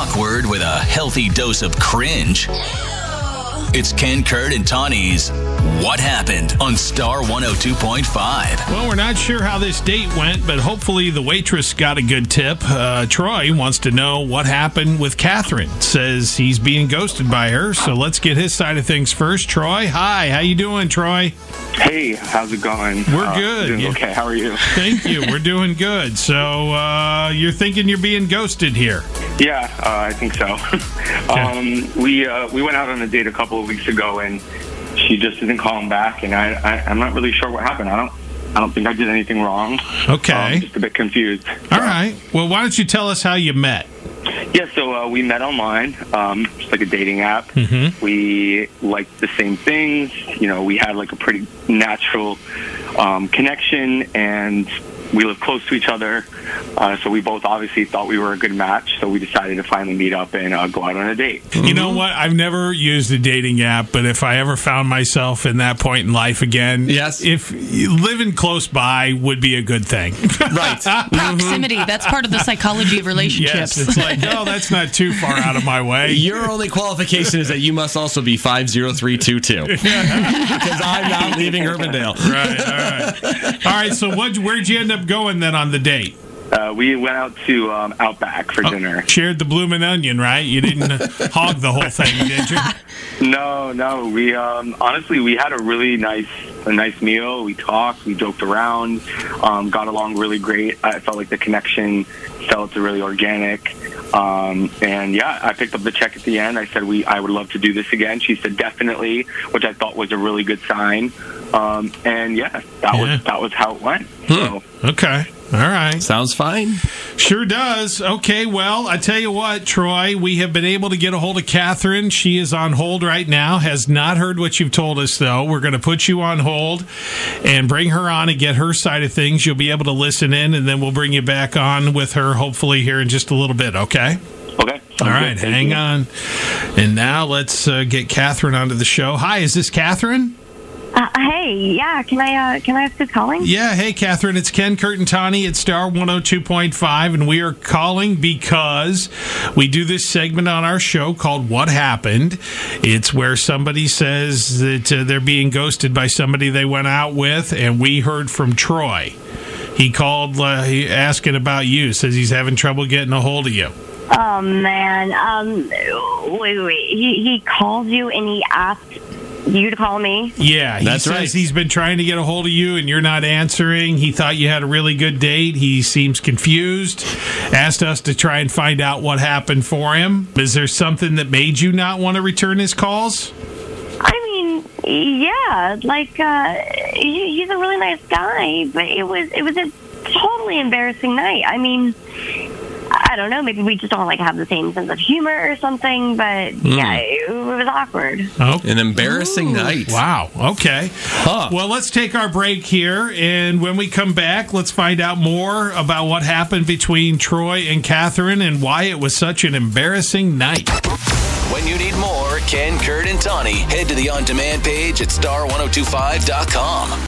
awkward with a healthy dose of cringe. It's Ken Kurt and Tawny's What Happened on Star 102.5. Well, we're not sure how this date went, but hopefully the waitress got a good tip. Uh, Troy wants to know what happened with Katherine. Says he's being ghosted by her, so let's get his side of things first. Troy, hi, how you doing, Troy? Hey, how's it going? We're Uh, good. Yeah. Okay, how are you? Thank you. We're doing good. So uh, you're thinking you're being ghosted here? Yeah, uh, I think so. um, we uh, we went out on a date a couple of weeks ago, and she just isn't calling back, and I, I I'm not really sure what happened. I don't I don't think I did anything wrong. Okay. I'm just a bit confused. All right. Well, why don't you tell us how you met? Yeah, so uh, we met online, um, just like a dating app. Mm-hmm. We liked the same things. You know, we had like a pretty natural um, connection, and we live close to each other. Uh, so we both obviously thought we were a good match. So we decided to finally meet up and uh, go out on a date. You know what? I've never used a dating app, but if I ever found myself in that point in life again, Yes. if living close by would be a good thing. Right. Proximity. That's part of the psychology of relationships. yes, it's like, oh, that's not too far out of my way. Your only qualification is that you must also be 50322. Because I'm not leaving Urbandale. Right. All right. All right. So, what? Where'd you end up going then on the date? Uh, we went out to um, Outback for dinner. Shared the bloomin' onion, right? You didn't uh, hog the whole thing, did you? No, no. We um, honestly we had a really nice a nice meal. We talked, we joked around, um, got along really great. I felt like the connection felt really organic. Um, and yeah, I picked up the check at the end. I said we I would love to do this again. She said definitely, which I thought was a really good sign. Um, and yeah, that Yeah. was that was how it went. So Okay. All right. Sounds fine. Sure does. Okay, well, I tell you what, Troy, we have been able to get a hold of Katherine. She is on hold right now, has not heard what you've told us, though. We're going to put you on hold and bring her on and get her side of things. You'll be able to listen in, and then we'll bring you back on with her, hopefully, here in just a little bit, okay? okay. All sounds right, good. Hang you. on. And now let's uh, get Katherine onto the show. Hi, is this Katherine? Uh, hey, yeah, can I uh, can I ask who's calling? Yeah, hey, Katherine, it's Ken Kurt and Tawny at Star 102.5, and we are calling because we do this segment on our show called What Happened. It's where somebody says that uh, they're being ghosted by somebody they went out with, and we heard from Troy. He called uh, he asking about you, says he's having trouble getting a hold of you. Oh man, um, wait, wait. He he called you and he asked you to call me. Yeah, he That's says right. he's been trying to get a hold of you and you're not answering. He thought you had a really good date. He seems confused. Asked us to try and find out what happened for him. Is there something that made you not want to return his calls? I mean, yeah, like uh, he, he's a really nice guy, but it was it was a totally embarrassing night. I mean. I don't know. Maybe we just don't like have the same sense of humor or something. But hmm. yeah, it, it was awkward. Oh, An embarrassing night. wow. Okay. Huh. Well, let's take our break here. And when we come back, let's find out more about what happened between Troy and Katherine and why it was such an embarrassing night. When you need more Ken Kurt and Tawny, head to the on demand page at star1025.com.